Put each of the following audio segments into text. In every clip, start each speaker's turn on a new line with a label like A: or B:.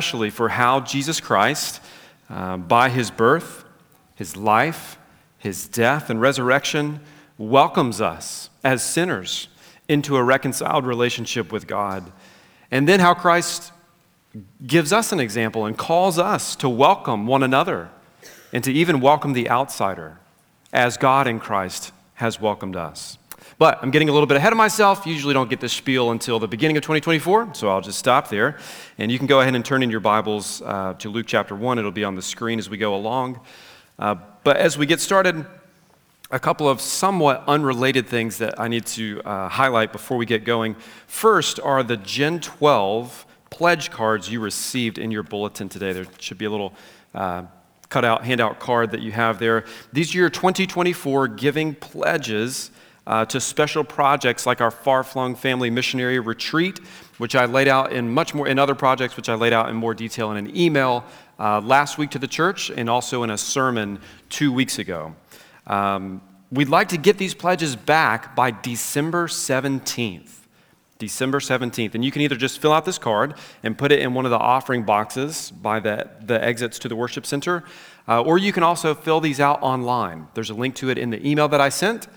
A: especially for how Jesus Christ, uh, by his birth, his life, his death, and resurrection, welcomes us as sinners into a reconciled relationship with God. And then how Christ gives us an example and calls us to welcome one another and to even welcome the outsider as God in Christ has welcomed us. But I'm getting a little bit ahead of myself. Usually don't get this spiel until the beginning of 2024, so I'll just stop there. And you can go ahead and turn in your Bibles uh, to Luke chapter 1. It'll be on the screen as we go along. Uh, but as we get started, a couple of somewhat unrelated things that I need to uh, highlight before we get going. First are the Gen 12 pledge cards you received in your bulletin today. There should be a little uh, cutout handout card that you have there. These are your 2024 giving pledges uh, to special projects like our far flung family missionary retreat, which I laid out in much more, in other projects, which I laid out in more detail in an email uh, last week to the church and also in a sermon two weeks ago. Um, we'd like to get these pledges back by December 17th. December 17th. And you can either just fill out this card and put it in one of the offering boxes by the, the exits to the worship center, uh, or you can also fill these out online. There's a link to it in the email that I sent.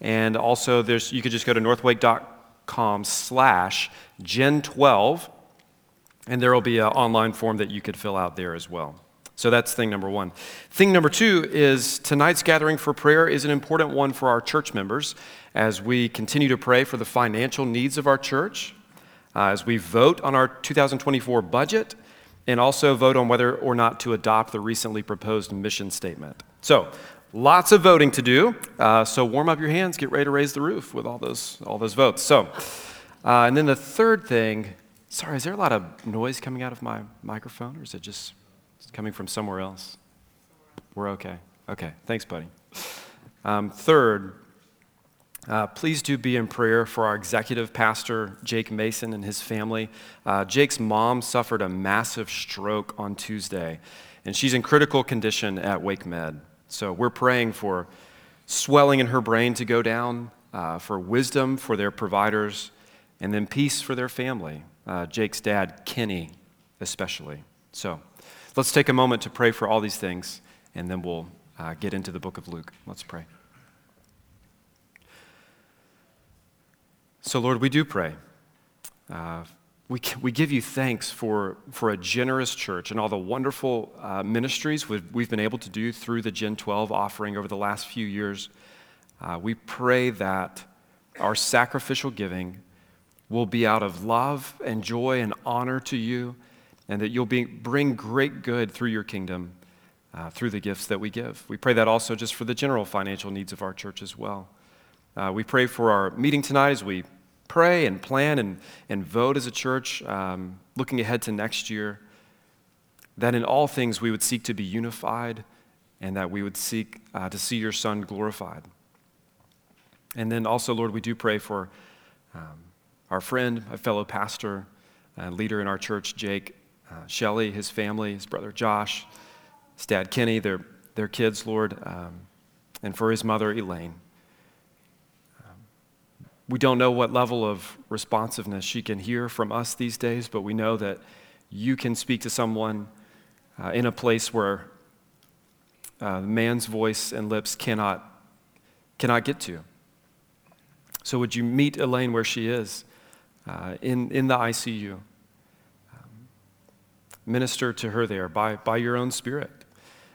A: And also, there's, you could just go to northwake.com slash gen12, and there will be an online form that you could fill out there as well. So that's thing number one. Thing number two is tonight's gathering for prayer is an important one for our church members as we continue to pray for the financial needs of our church, uh, as we vote on our 2024 budget, and also vote on whether or not to adopt the recently proposed mission statement. So Lots of voting to do, uh, so warm up your hands, get ready to raise the roof with all those, all those votes. So, uh, and then the third thing, sorry, is there a lot of noise coming out of my microphone, or is it just coming from somewhere else? We're okay. Okay, thanks, buddy. Um, third, uh, please do be in prayer for our executive pastor, Jake Mason, and his family. Uh, Jake's mom suffered a massive stroke on Tuesday, and she's in critical condition at Wake Med. So we're praying for swelling in her brain to go down, uh, for wisdom for their providers, and then peace for their family. Uh, Jake's dad, Kenny, especially. So let's take a moment to pray for all these things, and then we'll uh, get into the book of Luke. Let's pray. So, Lord, we do pray uh, we, we give you thanks for, for a generous church and all the wonderful uh, ministries we've, we've, been able to do through the Gen 12 offering over the last few years. Uh, we pray that our sacrificial giving will be out of love and joy and honor to you, and that you'll be, bring great good through your kingdom uh, through the gifts that we give. We pray that also just for the general financial needs of our church as well. Uh, we pray for our meeting tonight as we pray and plan and, and vote as a church, um, looking ahead to next year, that in all things we would seek to be unified and that we would seek uh, to see your Son glorified. And then also, Lord, we do pray for um, our friend, a fellow pastor, uh, leader in our church, Jake uh, Shelley, his family, his brother Josh, his dad Kenny, their, their kids, Lord, um, and for his mother Elaine. We don't know what level of responsiveness she can hear from us these days, but we know that you can speak to someone uh, in a place where uh, man's voice and lips cannot, cannot get to. So, would you meet Elaine where she is uh, in, in the ICU? Um, minister to her there by, by your own spirit.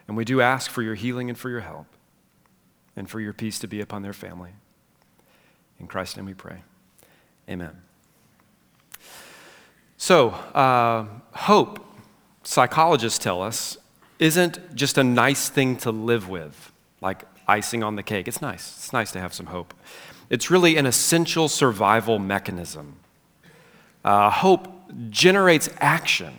A: And we do ask for your healing and for your help and for your peace to be upon their family. In Christ's name we pray. Amen. So, uh, hope, psychologists tell us, isn't just a nice thing to live with, like icing on the cake. It's nice. It's nice to have some hope. It's really an essential survival mechanism. Uh, hope generates action.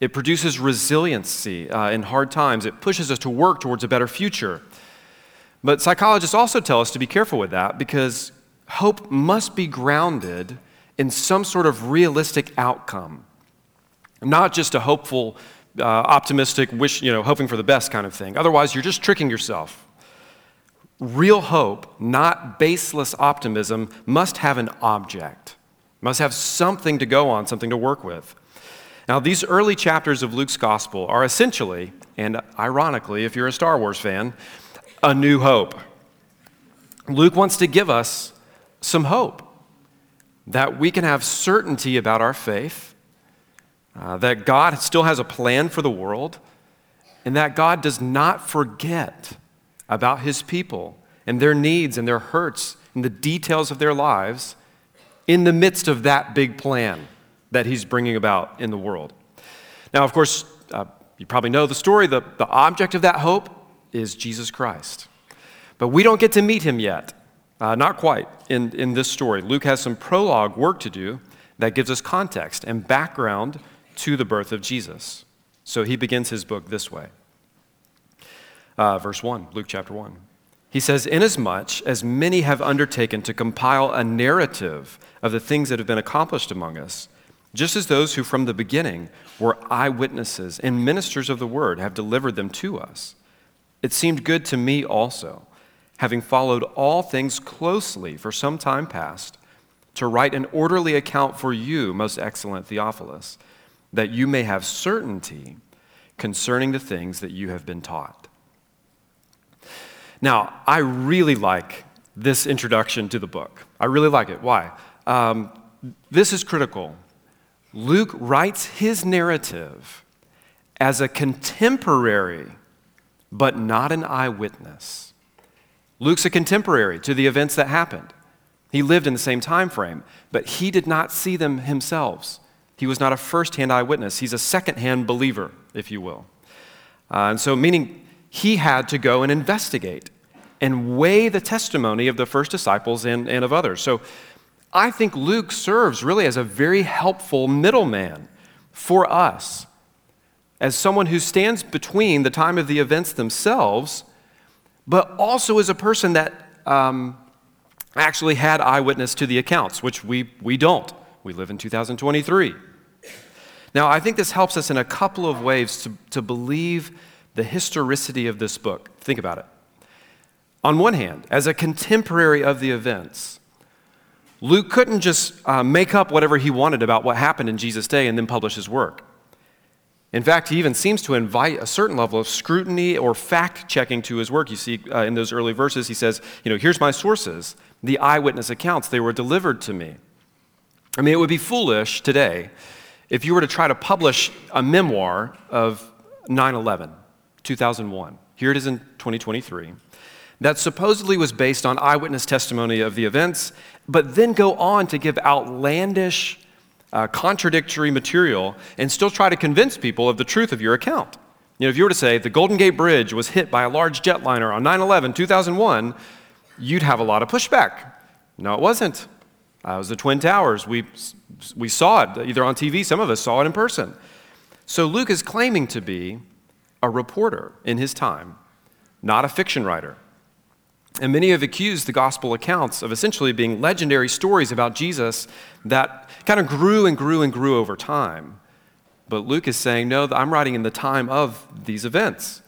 A: It produces resiliency uh, in hard times. It pushes us to work towards a better future. But psychologists also tell us to be careful with that because hope must be grounded in some sort of realistic outcome, not just a hopeful, uh, optimistic wish, you know, hoping for the best kind of thing. Otherwise, you're just tricking yourself. Real hope, not baseless optimism, must have an object, must have something to go on, something to work with. Now, these early chapters of Luke's gospel are essentially, and ironically, if you're a Star Wars fan, a new hope. Luke wants to give us some hope that we can have certainty about our faith, uh, that God still has a plan for the world, and that God does not forget about his people and their needs and their hurts and the details of their lives in the midst of that big plan that he's bringing about in the world. Now, of course, uh, you probably know the story. The, the object of that hope is Jesus Christ. But we don't get to meet him yet. Uh, not quite in, in this story. Luke has some prologue work to do that gives us context and background to the birth of Jesus. So he begins his book this way. Uh, verse 1, Luke chapter 1. He says, Inasmuch as many have undertaken to compile a narrative of the things that have been accomplished among us, just as those who from the beginning were eyewitnesses and ministers of the word have delivered them to us, it seemed good to me also, having followed all things closely for some time past, to write an orderly account for you, most excellent Theophilus, that you may have certainty concerning the things that you have been taught. Now, I really like this introduction to the book. I really like it. Why? Um, this is critical. Luke writes his narrative as a contemporary, but not an eyewitness. Luke's a contemporary to the events that happened. He lived in the same time frame, but he did not see them himself. He was not a first hand eyewitness. He's a second hand believer, if you will. Uh, and so, meaning he had to go and investigate and weigh the testimony of the first disciples and, and of others. So, I think Luke serves really as a very helpful middleman for us, as someone who stands between the time of the events themselves, but also as a person that um, actually had eyewitness to the accounts, which we, we don't. We live in 2023. Now, I think this helps us in a couple of ways to, to believe the historicity of this book. Think about it. On one hand, as a contemporary of the events, Luke couldn't just uh, make up whatever he wanted about what happened in Jesus' day and then publish his work. In fact, he even seems to invite a certain level of scrutiny or fact checking to his work. You see uh, in those early verses, he says, You know, here's my sources, the eyewitness accounts, they were delivered to me. I mean, it would be foolish today if you were to try to publish a memoir of 9 11, 2001, here it is in 2023, that supposedly was based on eyewitness testimony of the events, but then go on to give outlandish, uh, contradictory material and still try to convince people of the truth of your account. You know, if you were to say the Golden Gate Bridge was hit by a large jetliner on 9 11, 2001, you'd have a lot of pushback. No, it wasn't. Uh, it was the Twin Towers. We, we saw it either on TV, some of us saw it in person. So Luke is claiming to be a reporter in his time, not a fiction writer. And many have accused the gospel accounts of essentially being legendary stories about Jesus that kind of grew and grew and grew over time. But Luke is saying, no, I'm writing in the time of these events.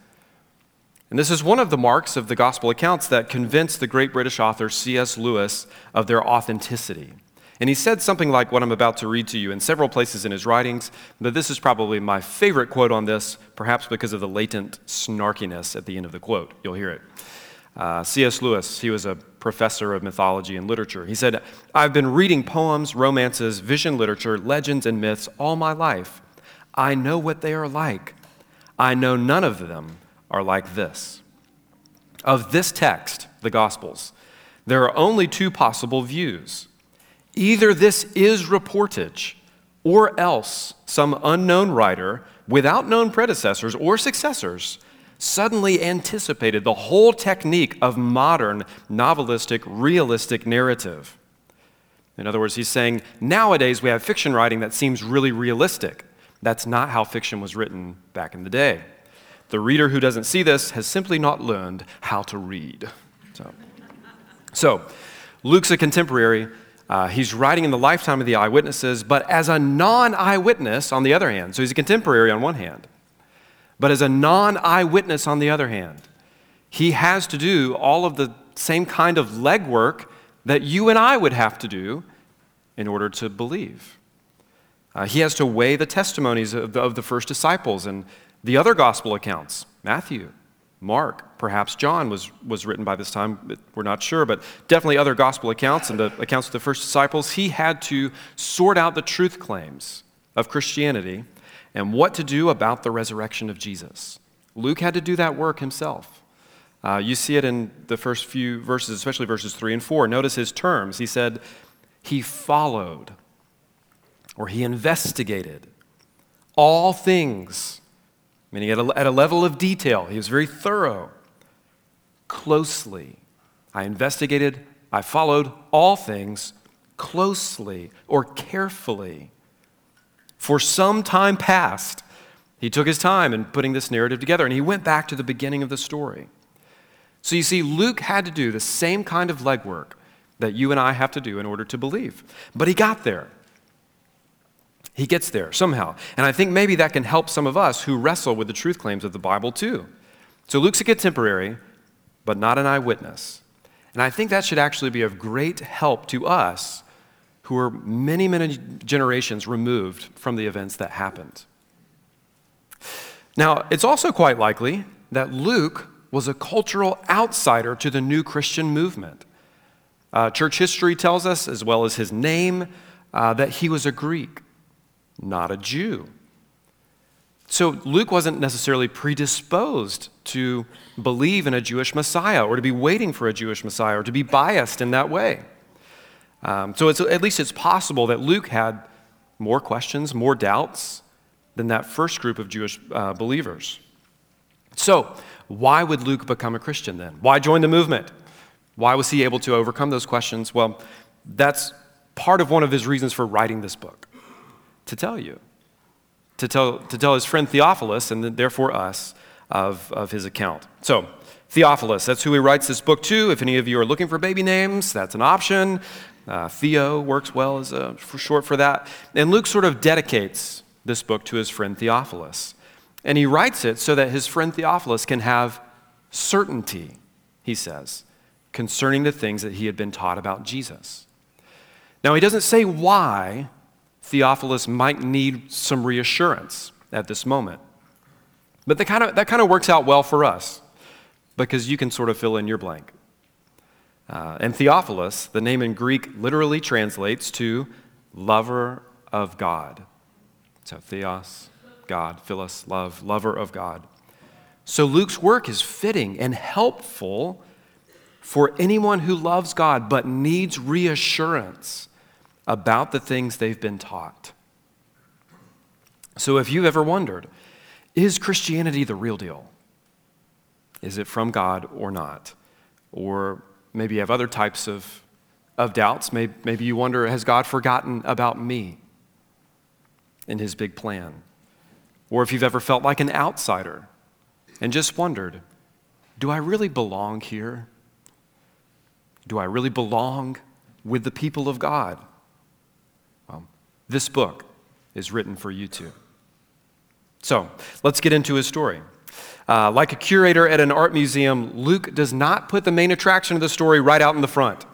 A: And this is one of the marks of the gospel accounts that convinced the great British author C.S. Lewis of their authenticity. And he said something like what I'm about to read to you in several places in his writings, but this is probably my favorite quote on this, perhaps because of the latent snarkiness at the end of the quote. You'll hear it. Uh, C.S. Lewis, he was a professor of mythology and literature. He said, I've been reading poems, romances, vision literature, legends, and myths all my life. I know what they are like. I know none of them are like this. Of this text, the Gospels, there are only two possible views. Either this is reportage, or else some unknown writer, without known predecessors or successors, suddenly anticipated the whole technique of modern novelistic, realistic narrative. In other words, he's saying nowadays we have fiction writing that seems really realistic. That's not how fiction was written back in the day. The reader who doesn't see this has simply not learned how to read. So, so Luke's a contemporary. Uh, he's writing in the lifetime of the eyewitnesses, but as a non eyewitness on the other hand. So he's a contemporary on one hand, but as a non eyewitness on the other hand. He has to do all of the same kind of legwork that you and I would have to do in order to believe. Uh, he has to weigh the testimonies of the, of the first disciples and the other gospel accounts Matthew, Mark, perhaps John was, was written by this time. We're not sure, but definitely other gospel accounts and the accounts of the first disciples. He had to sort out the truth claims of Christianity and what to do about the resurrection of Jesus. Luke had to do that work himself. Uh, you see it in the first few verses, especially verses 3 and 4. Notice his terms. He said, He followed or he investigated all things, meaning at a, at a level of detail. He was very thorough, closely. I investigated, I followed all things closely or carefully. For some time past, he took his time in putting this narrative together and he went back to the beginning of the story. So you see, Luke had to do the same kind of legwork that you and I have to do in order to believe. But he got there. He gets there somehow. And I think maybe that can help some of us who wrestle with the truth claims of the Bible too. So Luke's a contemporary, but not an eyewitness. And I think that should actually be of great help to us who were many, many generations removed from the events that happened. Now, it's also quite likely that Luke was a cultural outsider to the new Christian movement. Uh, church history tells us, as well as his name, uh, that he was a Greek not a Jew. So Luke wasn't necessarily predisposed to believe in a Jewish Messiah or to be waiting for a Jewish Messiah or to be biased in that way. Um, so at least it's possible that Luke had more questions, more doubts than that first group of Jewish uh, believers. So, why would Luke become a Christian then? Why join the movement? Why was he able to overcome those questions? Well, that's part of one of his reasons for writing this book to tell you, to tell, to tell his friend Theophilus, and therefore us, of, of his account. So, Theophilus, that's who he writes this book to. If any of you are looking for baby names, that's an option. Uh, Theo works well as a, for short for that. And Luke sort of dedicates this book to his friend Theophilus. And he writes it so that his friend Theophilus can have certainty, he says, concerning the things that he had been taught about Jesus. Now, he doesn't say why Theophilus might need some reassurance at this moment. But that kind of, that kind of works out well for us because you can sort of fill in your blank. Uh, and Theophilus, the name in Greek literally translates to lover of God. So theos, God, philos, love, lover of God. So Luke's work is fitting and helpful for anyone who loves God but needs reassurance about the things they've been taught. So if you've ever wondered, is Christianity the real deal? Is it from God or not? Or maybe you have other types of, of doubts. Maybe, maybe you wonder, has God forgotten about me in his big plan? Or if you've ever felt like an outsider and just wondered, do I really belong here? Do I really belong with the people of God? Well, this book is written for you too. So let's get into his story. Uh, like a curator at an art museum, Luke does not put the main attraction of the story right out in the front.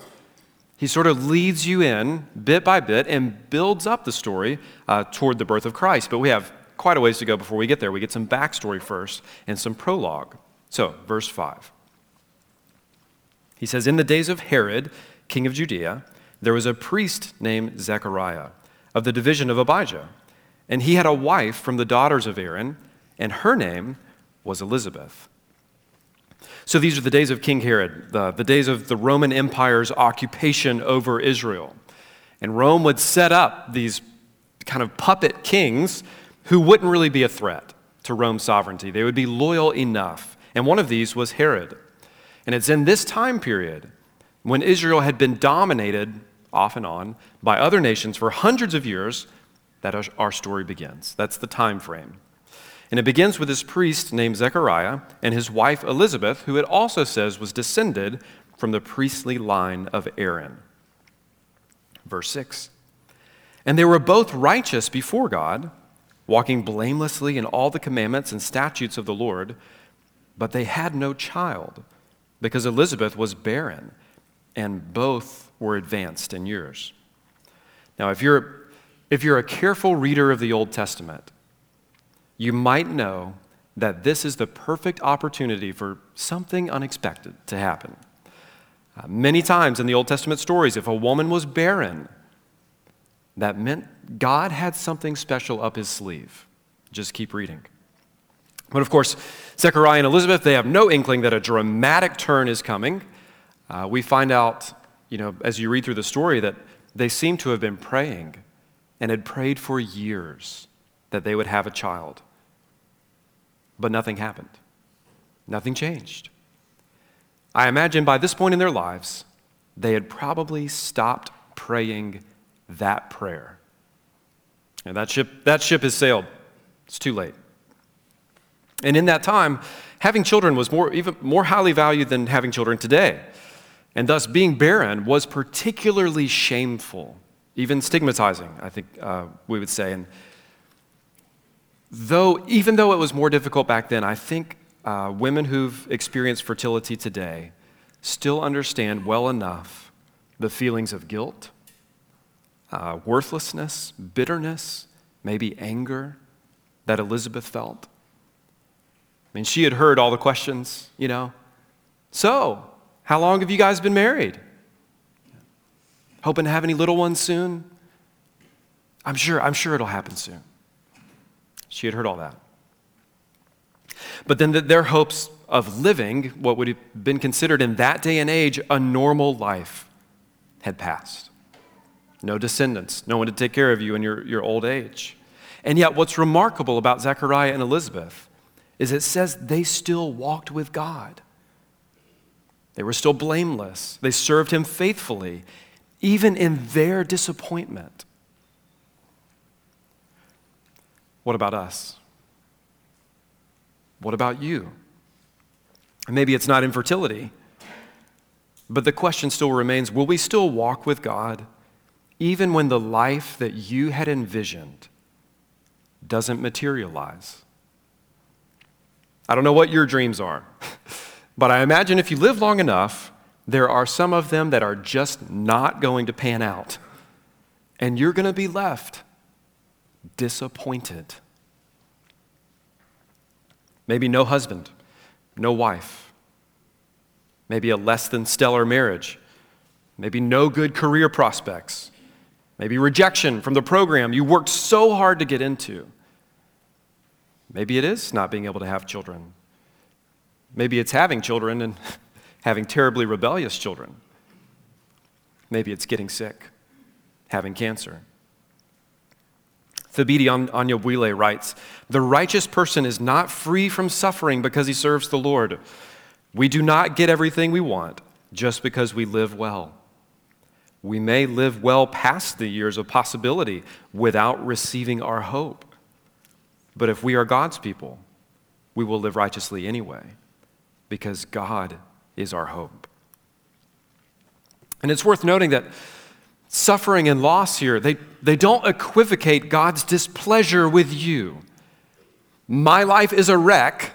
A: He sort of leads you in bit by bit and builds up the story uh, toward the birth of Christ. But we have quite a ways to go before we get there. We get some backstory first and some prologue. So, verse 5. He says, In the days of Herod, king of Judea, there was a priest named Zechariah of the division of Abijah. And he had a wife from the daughters of Aaron, and her name was Elizabeth. So these are the days of King Herod, the, the days of the Roman Empire's occupation over Israel. And Rome would set up these kind of puppet kings who wouldn't really be a threat to Rome's sovereignty. They would be loyal enough. And one of these was Herod. And it's in this time period when Israel had been dominated off and on, by other nations for hundreds of years, that our story begins. That's the time frame. And it begins with this priest named Zechariah and his wife Elizabeth, who it also says was descended from the priestly line of Aaron. Verse 6 And they were both righteous before God, walking blamelessly in all the commandments and statutes of the Lord, but they had no child because Elizabeth was barren, and both were advanced in years. Now, if you're If you're a careful reader of the Old Testament, you might know that this is the perfect opportunity for something unexpected to happen. Uh, many times in the Old Testament stories, if a woman was barren, that meant God had something special up his sleeve. Just keep reading. But of course, Zechariah and Elizabeth, they have no inkling that a dramatic turn is coming. Uh, we find out, you know, as you read through the story, that they seem to have been praying and had prayed for years that they would have a child. But nothing happened, nothing changed. I imagine by this point in their lives, they had probably stopped praying that prayer. And that ship, that ship has sailed. It's too late. And in that time, having children was more, even more highly valued than having children today. And thus, being barren was particularly shameful, even stigmatizing, I think uh, we would say. Though, even though it was more difficult back then, I think uh, women who've experienced fertility today still understand well enough the feelings of guilt, uh, worthlessness, bitterness, maybe anger that Elizabeth felt. I mean, she had heard all the questions, you know. So, how long have you guys been married? Hoping to have any little ones soon? I'm sure, I'm sure it'll happen soon. She had heard all that. But then the, their hopes of living what would have been considered in that day and age a normal life had passed. No descendants, no one to take care of you in your, your old age. And yet, what's remarkable about Zechariah and Elizabeth is it says they still walked with God. They were still blameless. They served him faithfully, even in their disappointment. What about us? What about you? Maybe it's not infertility, but the question still remains will we still walk with God even when the life that you had envisioned doesn't materialize? I don't know what your dreams are, but I imagine if you live long enough, there are some of them that are just not going to pan out. And you're going to be left disappointed. Maybe no husband, no wife. Maybe a less than stellar marriage. Maybe no good career prospects. Maybe rejection from the program you worked so hard to get into. Maybe it is not being able to have children. Maybe it's having children and having terribly rebellious children. Maybe it's getting sick, having cancer. Thabiti Anyabwile writes The righteous person is not free from suffering because he serves the Lord. We do not get everything we want just because we live well. We may live well past the years of possibility without receiving our hope. But if we are God's people, we will live righteously anyway because God is our hope. And it's worth noting that suffering and loss here, they, they don't equivocate God's displeasure with you. My life is a wreck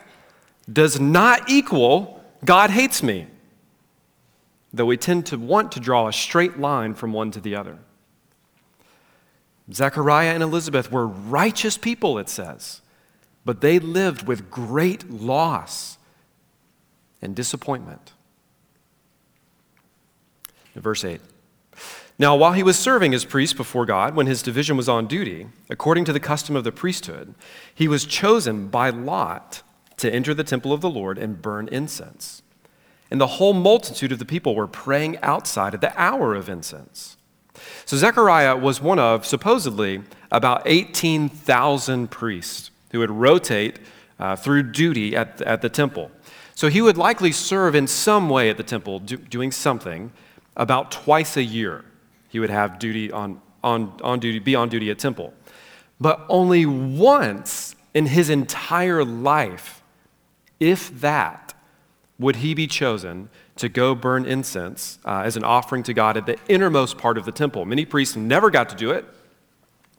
A: does not equal God hates me, though we tend to want to draw a straight line from one to the other. Zechariah and Elizabeth were righteous people, it says, but they lived with great loss and disappointment. verse 8. Now, while he was serving as priest before God, when his division was on duty, according to the custom of the priesthood, he was chosen by lot to enter the temple of the Lord and burn incense. And the whole multitude of the people were praying outside at the hour of incense. So Zechariah was one of, supposedly, about 18,000 priests who would rotate uh, through duty at, at the temple. So he would likely serve in some way at the temple, do, doing something, about twice a year. He would have duty on, on, on duty, be on duty at temple. But only once in his entire life, if that, would he be chosen to go burn incense uh, as an offering to God at the innermost part of the temple. Many priests never got to do it,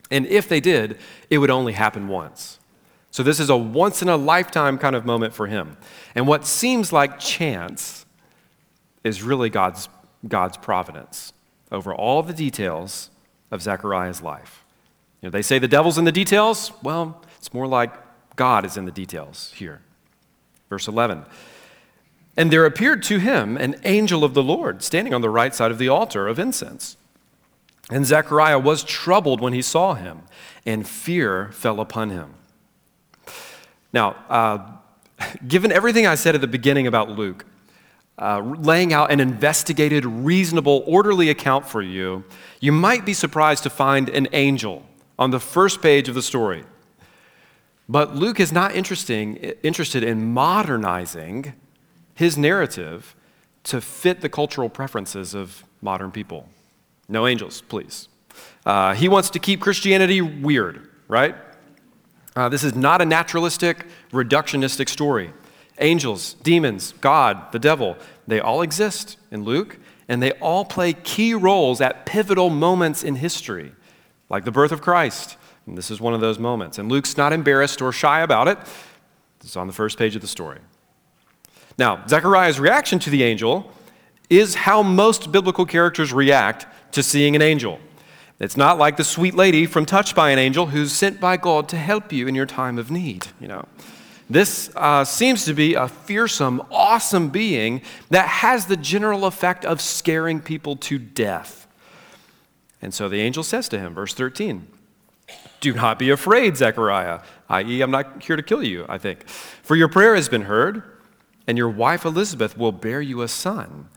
A: and if they did, it would only happen once. So this is a once in a lifetime kind of moment for him. And what seems like chance is really God's, God's providence over all the details of Zechariah's life. You know, they say the devil's in the details. Well, it's more like God is in the details here. Verse 11. And there appeared to him an angel of the Lord standing on the right side of the altar of incense. And Zechariah was troubled when he saw him, and fear fell upon him. Now, uh, given everything I said at the beginning about Luke, uh, laying out an investigated, reasonable, orderly account for you, you might be surprised to find an angel on the first page of the story. But Luke is not interested in modernizing his narrative to fit the cultural preferences of modern people. No angels, please. Uh, he wants to keep Christianity weird, right? Uh, this is not a naturalistic, reductionistic story. Angels, demons, God, the devil, they all exist in Luke, and they all play key roles at pivotal moments in history, like the birth of Christ. And this is one of those moments. And Luke's not embarrassed or shy about it. It's on the first page of the story. Now, Zechariah's reaction to the angel is how most biblical characters react to seeing an angel. It's not like the sweet lady from Touched by an Angel who's sent by God to help you in your time of need, you know. This uh, seems to be a fearsome, awesome being that has the general effect of scaring people to death. And so the angel says to him, verse 13, Do not be afraid, Zechariah, i.e., I'm not here to kill you, I think. For your prayer has been heard, and your wife Elizabeth will bear you a son,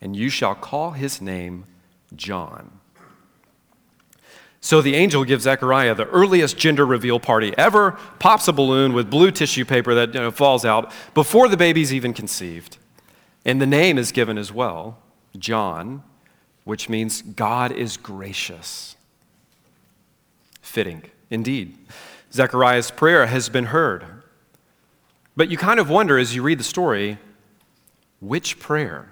A: and you shall call his name John. So the angel gives Zechariah the earliest gender reveal party ever, pops a balloon with blue tissue paper that you know, falls out before the baby's even conceived. And the name is given as well, John, which means God is gracious. Fitting, indeed. Zechariah's prayer has been heard. But you kind of wonder as you read the story which prayer?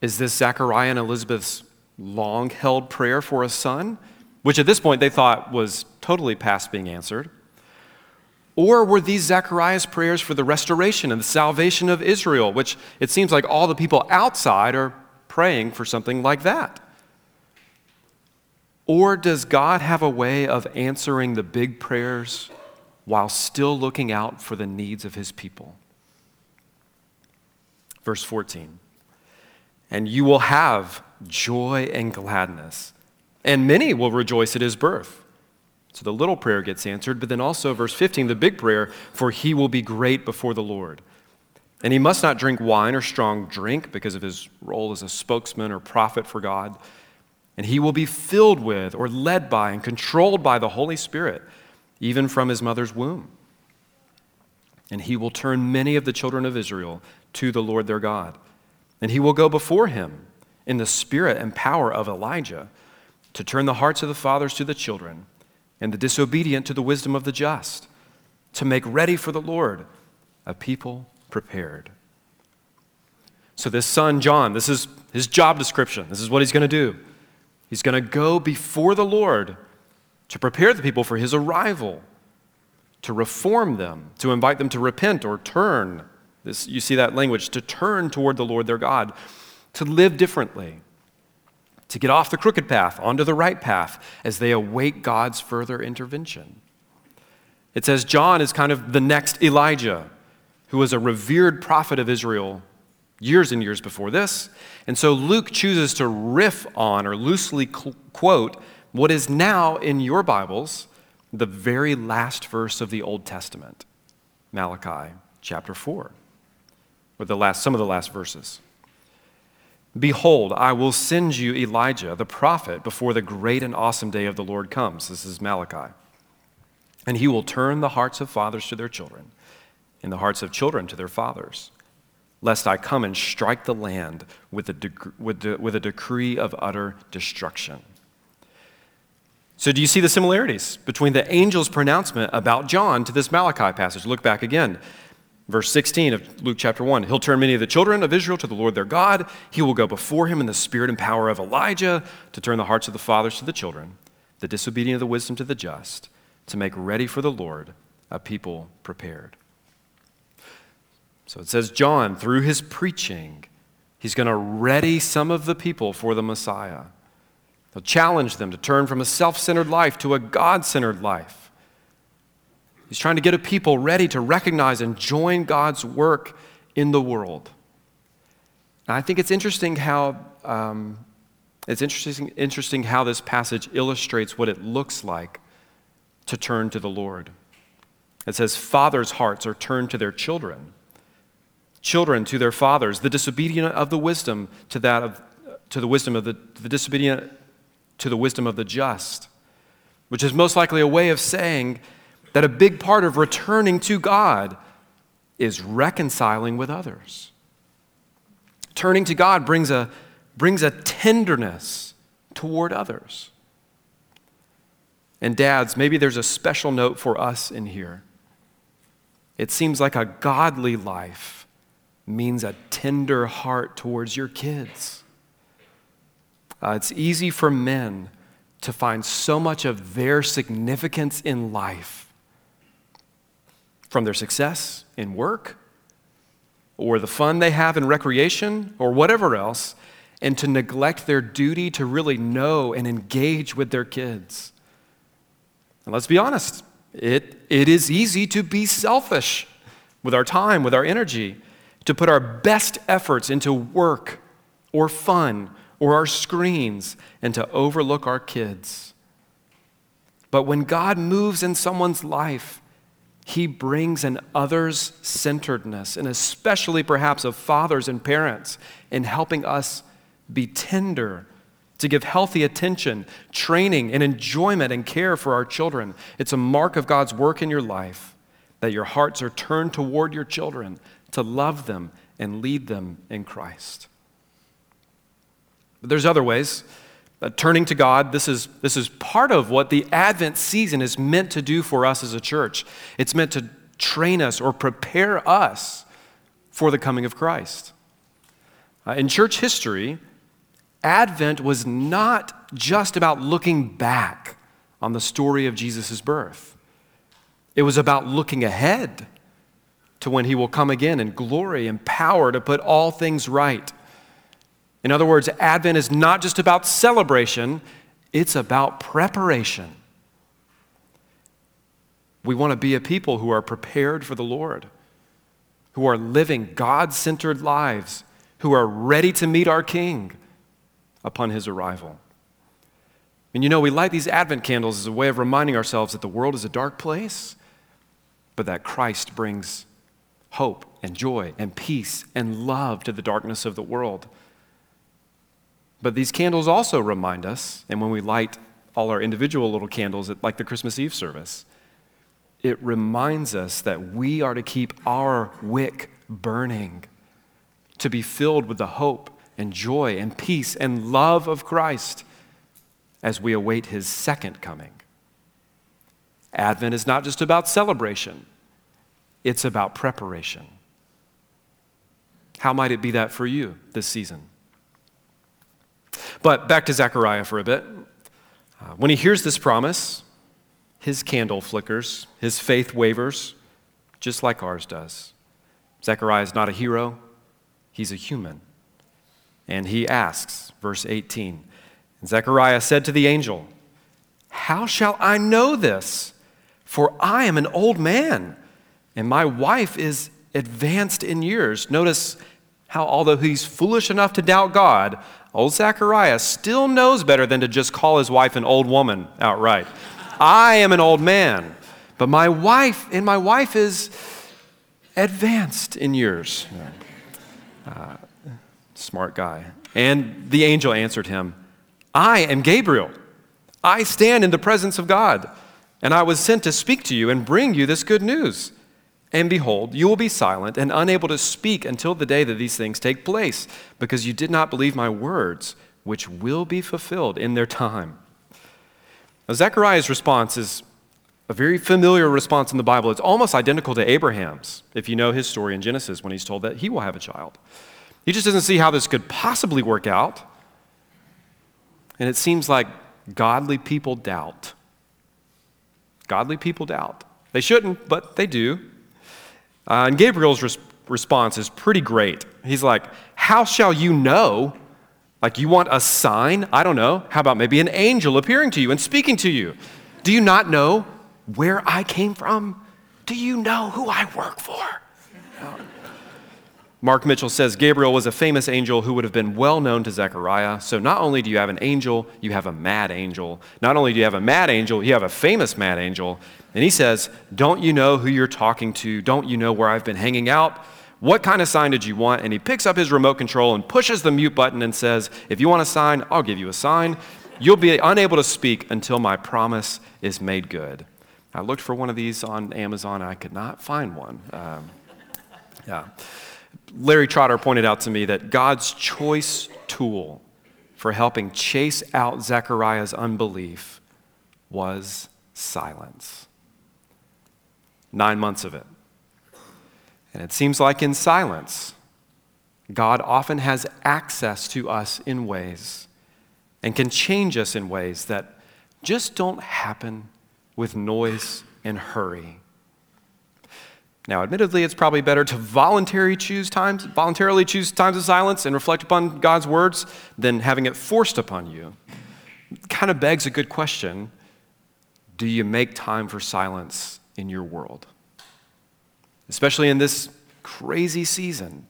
A: Is this Zechariah and Elizabeth's long held prayer for a son, which at this point they thought was totally past being answered? Or were these Zechariah's prayers for the restoration and the salvation of Israel, which it seems like all the people outside are praying for something like that? Or does God have a way of answering the big prayers while still looking out for the needs of his people? Verse 14 And you will have joy and gladness. And many will rejoice at his birth. So the little prayer gets answered, but then also, verse 15, the big prayer, for he will be great before the Lord. And he must not drink wine or strong drink because of his role as a spokesman or prophet for God. And he will be filled with, or led by, and controlled by the Holy Spirit, even from his mother's womb. And he will turn many of the children of Israel to the Lord their God. And he will go before him in the spirit and power of Elijah to turn the hearts of the fathers to the children and the disobedient to the wisdom of the just, to make ready for the Lord a people prepared. So, this son, John, this is his job description. This is what he's going to do. He's going to go before the Lord to prepare the people for his arrival, to reform them, to invite them to repent or turn. This, you see that language, to turn toward the Lord their God to live differently, to get off the crooked path onto the right path as they await God's further intervention. It says John is kind of the next Elijah, who was a revered prophet of Israel years and years before this. And so Luke chooses to riff on or loosely quote what is now in your Bibles the very last verse of the Old Testament, Malachi chapter 4, or the last, some of the last verses. Behold, I will send you Elijah, the prophet, before the great and awesome day of the Lord comes. This is Malachi. And he will turn the hearts of fathers to their children, and the hearts of children to their fathers, lest I come and strike the land with a, with, with a decree of utter destruction. So, do you see the similarities between the angel's pronouncement about John to this Malachi passage? Look back again. Verse 16 of Luke chapter 1 He'll turn many of the children of Israel to the Lord their God. He will go before him in the spirit and power of Elijah to turn the hearts of the fathers to the children, the disobedient of the wisdom to the just, to make ready for the Lord a people prepared. So it says, John, through his preaching, he's going to ready some of the people for the Messiah. He'll challenge them to turn from a self centered life to a God centered life. He's trying to get a people ready to recognize and join God's work in the world. And I think it's interesting how um, it's interesting, interesting how this passage illustrates what it looks like to turn to the Lord. It says, Fathers' hearts are turned to their children, children to their fathers, the disobedient of the wisdom to that of to the wisdom of the, the disobedient to the wisdom of the just, which is most likely a way of saying that a big part of returning to God is reconciling with others. Turning to God brings a, brings a tenderness toward others. And dads, maybe there's a special note for us in here. It seems like a godly life means a tender heart towards your kids. Uh, it's easy for men to find so much of their significance in life from their success in work or the fun they have in recreation or whatever else, and to neglect their duty to really know and engage with their kids. And let's be honest, it, it is easy to be selfish with our time, with our energy, to put our best efforts into work or fun or our screens and to overlook our kids. But when God moves in someone's life, he brings an others centeredness, and especially perhaps of fathers and parents, in helping us be tender, to give healthy attention, training, and enjoyment and care for our children. It's a mark of God's work in your life that your hearts are turned toward your children to love them and lead them in Christ. But there's other ways. Uh, turning to God, this is, this is part of what the Advent season is meant to do for us as a church. It's meant to train us or prepare us for the coming of Christ. Uh, in church history, Advent was not just about looking back on the story of Jesus' birth, it was about looking ahead to when he will come again in glory and power to put all things right. In other words, Advent is not just about celebration, it's about preparation. We want to be a people who are prepared for the Lord, who are living God centered lives, who are ready to meet our King upon his arrival. And you know, we light these Advent candles as a way of reminding ourselves that the world is a dark place, but that Christ brings hope and joy and peace and love to the darkness of the world. But these candles also remind us, and when we light all our individual little candles at like the Christmas Eve service, it reminds us that we are to keep our wick burning, to be filled with the hope and joy and peace and love of Christ as we await his second coming. Advent is not just about celebration, it's about preparation. How might it be that for you this season? But back to Zechariah for a bit. Uh, when he hears this promise, his candle flickers, his faith wavers, just like ours does. Zechariah is not a hero, he's a human. And he asks, verse 18 and Zechariah said to the angel, How shall I know this? For I am an old man, and my wife is advanced in years. Notice how, although he's foolish enough to doubt God, Old Zechariah still knows better than to just call his wife an old woman outright. I am an old man, but my wife, and my wife is advanced in years. Uh, smart guy. And the angel answered him, I am Gabriel. I stand in the presence of God, and I was sent to speak to you and bring you this good news. And behold, you will be silent and unable to speak until the day that these things take place, because you did not believe my words, which will be fulfilled in their time. Now, Zechariah's response is a very familiar response in the Bible. It's almost identical to Abraham's, if you know his story in Genesis when he's told that he will have a child. He just doesn't see how this could possibly work out. And it seems like godly people doubt. Godly people doubt. They shouldn't, but they do. Uh, and Gabriel's res- response is pretty great. He's like, How shall you know? Like you want a sign? I don't know. How about maybe an angel appearing to you and speaking to you? Do you not know where I came from? Do you know who I work for? Mark Mitchell says Gabriel was a famous angel who would have been well known to Zechariah. So not only do you have an angel, you have a mad angel. Not only do you have a mad angel, you have a famous mad angel. And he says, Don't you know who you're talking to? Don't you know where I've been hanging out? What kind of sign did you want? And he picks up his remote control and pushes the mute button and says, If you want a sign, I'll give you a sign. You'll be unable to speak until my promise is made good. I looked for one of these on Amazon. I could not find one. Um, yeah. Larry Trotter pointed out to me that God's choice tool for helping chase out Zechariah's unbelief was silence. Nine months of it. And it seems like in silence, God often has access to us in ways and can change us in ways that just don't happen with noise and hurry. Now, admittedly, it's probably better to voluntarily choose times, voluntarily choose times of silence and reflect upon God's words than having it forced upon you. It kind of begs a good question. Do you make time for silence in your world? Especially in this crazy season.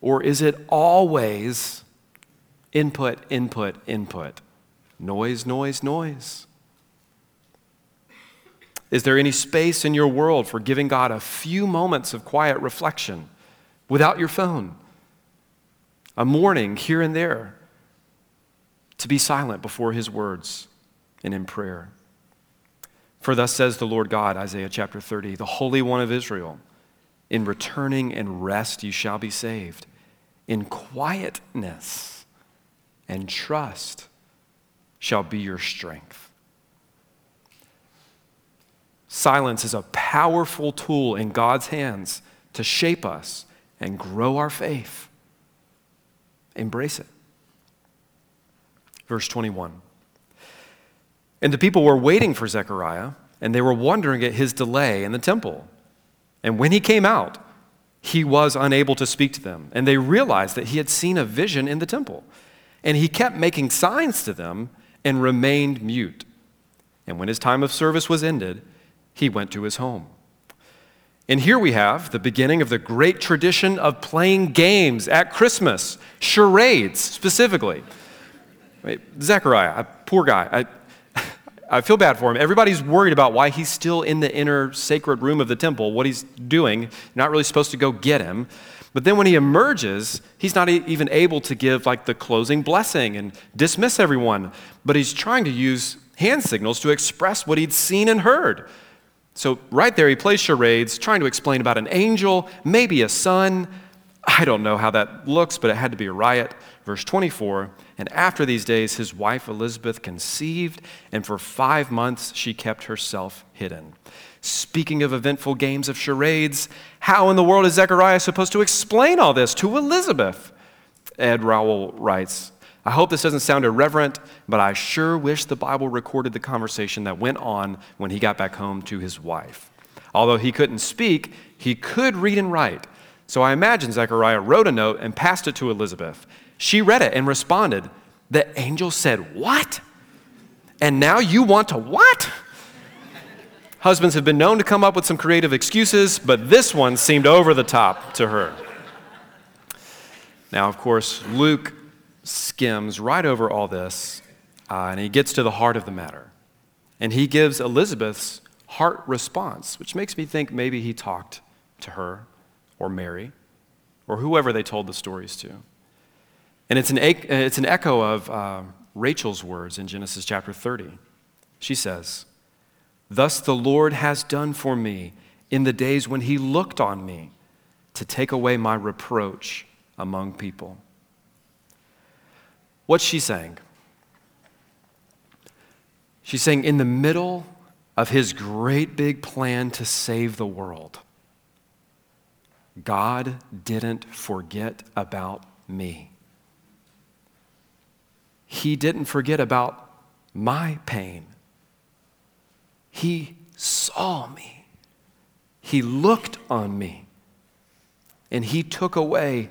A: Or is it always input, input, input? Noise, noise, noise. Is there any space in your world for giving God a few moments of quiet reflection without your phone? A morning here and there to be silent before his words and in prayer. For thus says the Lord God, Isaiah chapter 30, the Holy One of Israel, in returning and rest you shall be saved. In quietness and trust shall be your strength. Silence is a powerful tool in God's hands to shape us and grow our faith. Embrace it. Verse 21. And the people were waiting for Zechariah, and they were wondering at his delay in the temple. And when he came out, he was unable to speak to them. And they realized that he had seen a vision in the temple. And he kept making signs to them and remained mute. And when his time of service was ended, he went to his home. And here we have the beginning of the great tradition of playing games at Christmas, charades specifically. Wait, Zechariah, a poor guy. I, I feel bad for him. Everybody's worried about why he's still in the inner sacred room of the temple, what he's doing. You're not really supposed to go get him. But then when he emerges, he's not even able to give like the closing blessing and dismiss everyone. But he's trying to use hand signals to express what he'd seen and heard. So, right there, he plays charades, trying to explain about an angel, maybe a son. I don't know how that looks, but it had to be a riot. Verse 24 And after these days, his wife Elizabeth conceived, and for five months she kept herself hidden. Speaking of eventful games of charades, how in the world is Zechariah supposed to explain all this to Elizabeth? Ed Rowell writes I hope this doesn't sound irreverent, but I sure wish the Bible recorded the conversation that went on when he got back home to his wife. Although he couldn't speak, he could read and write. So I imagine Zechariah wrote a note and passed it to Elizabeth. She read it and responded, The angel said, What? And now you want to what? Husbands have been known to come up with some creative excuses, but this one seemed over the top to her. Now, of course, Luke skims right over all this uh, and he gets to the heart of the matter. And he gives Elizabeth's heart response, which makes me think maybe he talked to her or Mary or whoever they told the stories to. And it's an, it's an echo of uh, Rachel's words in Genesis chapter 30. She says, Thus the Lord has done for me in the days when he looked on me to take away my reproach among people. What's she saying? She's saying, in the middle of his great big plan to save the world, God didn't forget about me. He didn't forget about my pain. He saw me. He looked on me. And he took away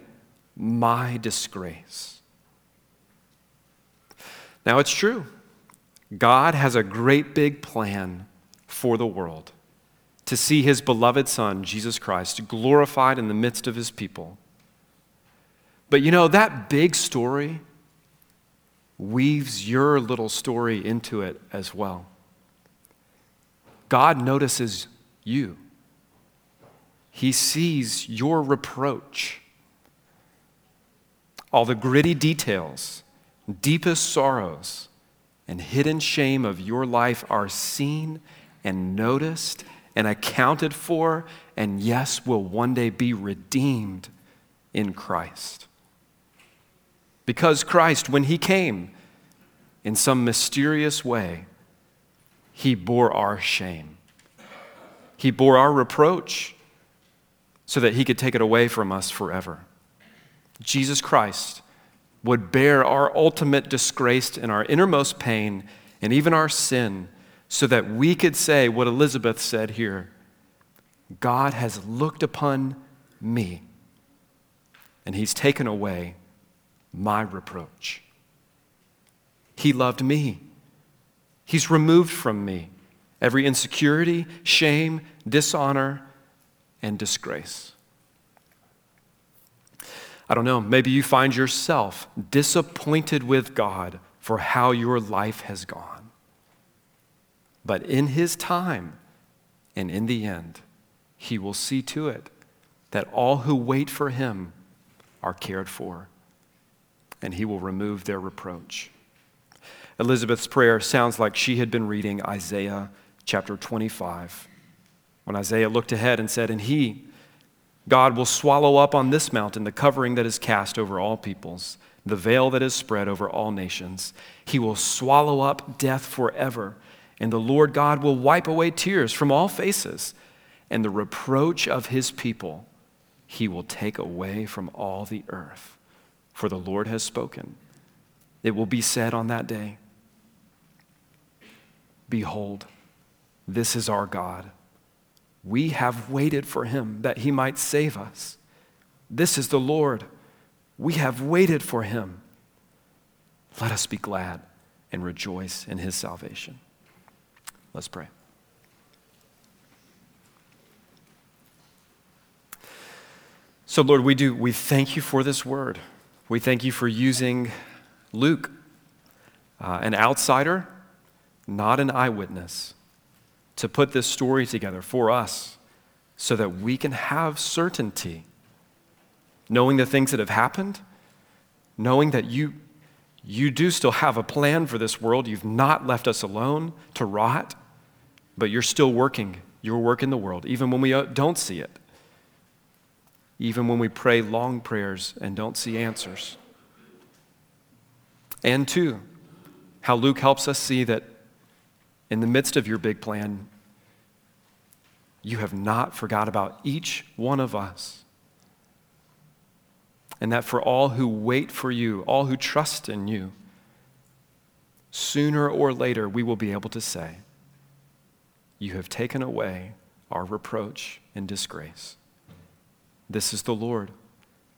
A: my disgrace. Now, it's true. God has a great big plan for the world to see his beloved Son, Jesus Christ, glorified in the midst of his people. But you know, that big story weaves your little story into it as well. God notices you, He sees your reproach, all the gritty details, deepest sorrows, and hidden shame of your life are seen and noticed and accounted for, and yes, will one day be redeemed in Christ. Because Christ, when He came, in some mysterious way, He bore our shame. He bore our reproach so that He could take it away from us forever. Jesus Christ would bear our ultimate disgrace and our innermost pain and even our sin so that we could say what Elizabeth said here God has looked upon me and He's taken away my reproach. He loved me. He's removed from me every insecurity, shame, dishonor, and disgrace. I don't know, maybe you find yourself disappointed with God for how your life has gone. But in His time and in the end, He will see to it that all who wait for Him are cared for and he will remove their reproach. Elizabeth's prayer sounds like she had been reading Isaiah chapter 25. When Isaiah looked ahead and said, And he, God, will swallow up on this mountain the covering that is cast over all peoples, the veil that is spread over all nations. He will swallow up death forever, and the Lord God will wipe away tears from all faces, and the reproach of his people he will take away from all the earth for the Lord has spoken. It will be said on that day Behold, this is our God. We have waited for him that he might save us. This is the Lord. We have waited for him. Let us be glad and rejoice in his salvation. Let's pray. So, Lord, we do, we thank you for this word. We thank you for using Luke, uh, an outsider, not an eyewitness, to put this story together for us so that we can have certainty, knowing the things that have happened, knowing that you, you do still have a plan for this world. You've not left us alone to rot, but you're still working your work in the world, even when we uh, don't see it even when we pray long prayers and don't see answers. And two, how Luke helps us see that in the midst of your big plan, you have not forgot about each one of us. And that for all who wait for you, all who trust in you, sooner or later we will be able to say, You have taken away our reproach and disgrace. This is the Lord.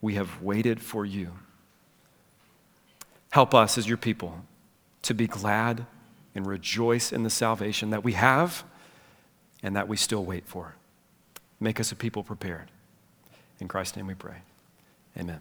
A: We have waited for you. Help us as your people to be glad and rejoice in the salvation that we have and that we still wait for. Make us a people prepared. In Christ's name we pray. Amen.